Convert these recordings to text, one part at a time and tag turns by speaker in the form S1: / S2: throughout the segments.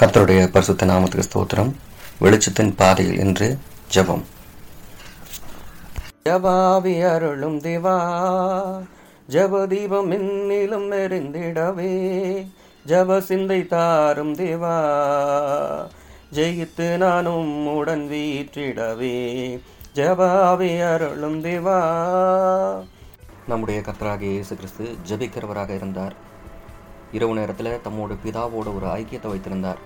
S1: கர்த்தருடைய பரிசுத்த நாமத்துக்கு ஸ்தோத்திரம். வெளிச்சத்தின் பாதையில் என்று ஜெபம். ஜபாவி அருளும் தேவா ஜப தீபம் என்னிலும் நெறிந்திடவே ஜப சிந்தை தாரும் தேவா ஜெயித்து நானும் உடன் வீற்றிடவே ஜபாவி அருளும் தேவா. நம்முடைய கர்த்தராகிய இயேசு கிறிஸ்து ஜெபிக்கிறவராக இருந்தார். இரவு நேரத்தில் தம்மோட பிதாவோட ஒரு ஐக்கியத்தை வைத்திருந்தார்.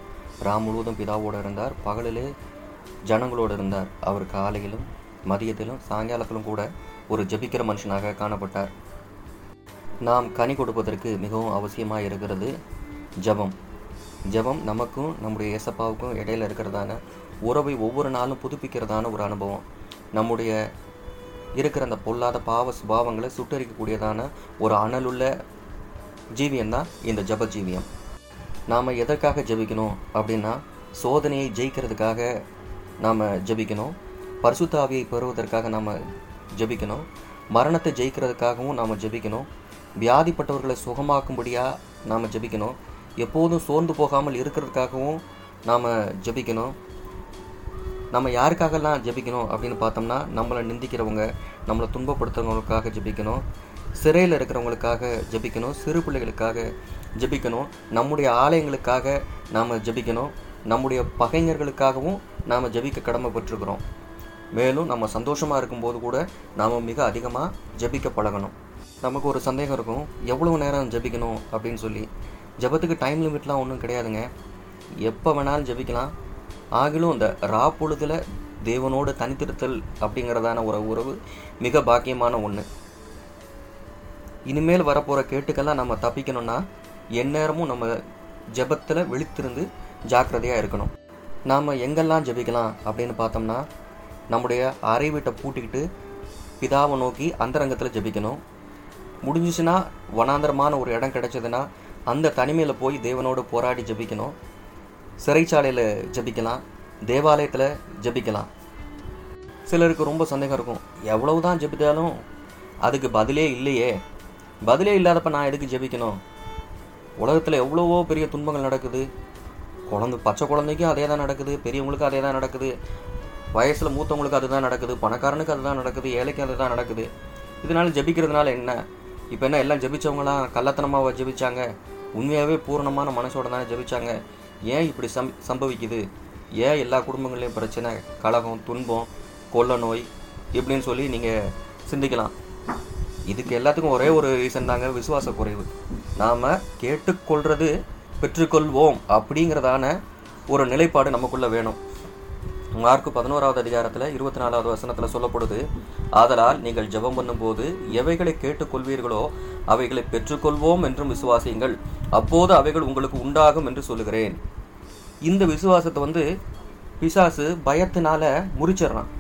S1: ராம் முழுவதும் பிதாவோடு இருந்தார். பகலிலே ஜனங்களோடு இருந்தார். அவர் காலையிலும் மதியத்திலும் சாயங்காலத்திலும் கூட ஒரு ஜெபிக்கிற மனுஷனாக காணப்பட்டார். நாம் கனி கொடுப்பதற்கு மிகவும் அவசியமாக இருக்கிறது ஜெபம். ஜெபம் நமக்கும் நம்முடைய இயேசப்பாவுக்கும் இடையில இருக்கிறதான உறவை ஒவ்வொரு நாளும் புதுப்பிக்கிறதான ஒரு அனுபவம். நம்முடைய இருக்கிற அந்த பொல்லாத பாவ சுபாவங்களை சுட்டரிக்கக்கூடியதான ஒரு அனலுள்ள ஜீவியம் தான் இந்த ஜப ஜீவியம். நாம் எதற்காக ஜெபிக்கணும் அப்படின்னா சோதனையை ஜெயிக்கிறதுக்காக நாம் ஜெபிக்கணும். பரிசுத்தாவியை பெறுவதற்காக நாம் ஜெபிக்கணும். மரணத்தை ஜெயிக்கிறதுக்காகவும் நாம் ஜெபிக்கணும். வியாதிப்பட்டவர்களை சுகமாக்கும்படியாக நாம் ஜெபிக்கணும். எப்போதும் சோர்ந்து போகாமல் இருக்கிறதுக்காகவும் நாம் ஜெபிக்கணும். நம்ம யாருக்காகலாம் ஜெபிக்கணும் அப்படின்னு பார்த்தோம்னா நம்மளை நிந்திக்கிறவங்க நம்மளை துன்பப்படுத்துறவங்களுக்காக ஜெபிக்கணும். சிறையில் இருக்கிறவங்களுக்காக ஜெபிக்கணும் சிறு பிள்ளைகளுக்காக ஜெபிக்கணும் நம்முடைய ஆலயங்களுக்காக நாம் ஜெபிக்கணும் நம்முடைய பகைஞர்களுக்காகவும் நாம் ஜெபிக்க கடமைப்பட்டிருக்கிறோம். மேலும் நம்ம சந்தோஷமாக இருக்கும்போது கூட நாம் மிக அதிகமாக ஜெபிக்க பழகணும். நமக்கு ஒரு சந்தேகம் இருக்கும் எவ்வளோ நேரம் ஜெபிக்கணும்? அப்படின்னு சொல்லி. ஜெபத்துக்கு டைம் லிமிட்லாம் ஒன்றும் கிடையாதுங்க. எப்போ வேணாலும் ஜெபிக்கலாம். ஆகிலும் இந்த ரா பொழுதில் தேவனோடு தனித்திருத்தல் அப்படிங்கிறதான ஒரு உறவு மிக பாக்கியமான ஒன்று இனிமேல் வரப்போகிற கேட்டுக்கெல்லாம் நம்ம தப்பிக்கணும்னா எந்நேரமும் நம்ம ஜெபத்தில் விழித்திருந்து ஜாக்கிரதையாக இருக்கணும். நாம் எங்கெல்லாம் ஜெபிக்கலாம் அப்படின்னு பார்த்தோம்னா நம்முடைய அறை வீட்டை பூட்டிக்கிட்டு பிதாவை நோக்கி அந்தரங்கத்தில் ஜெபிக்கணும். முடிஞ்சிச்சுன்னா வனாந்தரமான ஒரு இடம் கிடைச்சதுன்னா அந்த தனிமையில் போய் தேவனோடு போராடி ஜெபிக்கணும். சிறைச்சாலையில் ஜெபிக்கலாம் தேவாலயத்தில் ஜெபிக்கலாம். சிலருக்கு ரொம்ப சந்தேகம் இருக்கும். எவ்வளவு தான் ஜெபித்தாலும் அதுக்கு பதிலே இல்லையே. பதிலே இல்லாதப்ப நான் எதுக்கு ஜெபிக்கணும்? உலகத்தில் எவ்வளவோ பெரிய துன்பங்கள் நடக்குது. குழந்தை பச்சை குழந்தைக்கும் அதே தான் நடக்குது பெரியவங்களுக்கும் அதே தான் நடக்குது. வயசில் மூத்தவங்களுக்கு அதுதான் நடக்குது பணக்காரனுக்கு அதுதான் நடக்குது ஏழைக்கு அதுதான் நடக்குது. இதனால ஜெபிக்கிறதுனால என்ன? இப்போ என்ன எல்லாம் ஜெபிச்சவங்களாம் கள்ளத்தனமாக ஜெபிச்சாங்க? உண்மையாகவே பூரணமான மனசோட தானே ஜெபிச்சாங்க? ஏன் இப்படி சம் சம்பவிக்குது? ஏன் எல்லா குடும்பங்கள்லேயும் பிரச்சனை கலகம் துன்பம் கொள்ள நோய் இப்படின்னு சொல்லி நீங்கள் சிந்திக்கலாம். இதுக்கு எல்லாத்துக்கும் ஒரே ஒரு ரீசன் தாங்க விசுவாச குறைவு நாம் கேட்டுக்கொள்வது பெற்றுக்கொள்வோம் அப்படிங்கிறதான ஒரு நிலைப்பாடு நமக்குள்ளே வேணும். மார்க் பதினோராவது அதிகாரத்தில் இருபத்தி நாலாவது வசனத்தில் சொல்லப்படுது ஆதலால் நீங்கள் ஜெபம் பண்ணும்போது எவைகளை கேட்டுக்கொள்வீர்களோ அவைகளை பெற்றுக்கொள்வோம் என்றும் விசுவாசியுங்கள். அப்போது அவைகள் உங்களுக்கு உண்டாகும் என்று சொல்லுகிறேன். இந்த விசுவாசத்தை வந்து பிசாசு பயத்தினால முறிச்சிடுறான்.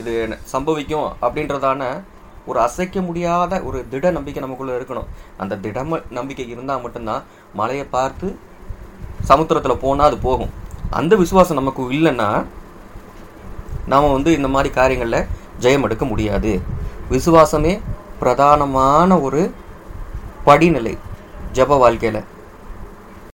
S1: இது சம்பவிக்கும் அப்படின்றதான ஒரு அசைக்க முடியாத ஒரு திட நம்பிக்கை நமக்குள்ளே இருக்கணும். அந்த திட நம்பிக்கை இருந்தால் மட்டும்தான் மலையை பார்த்து சமுத்திரத்தில் போனால் அது போகும். அந்த விசுவாசம் நமக்கு இல்லைன்னா நாம் வந்து இந்த மாதிரி காரியங்களில் ஜெயம் எடுக்க முடியாது. விசுவாசமே பிரதானமான ஒரு படிநிலை ஜப வாழ்க்கையில்.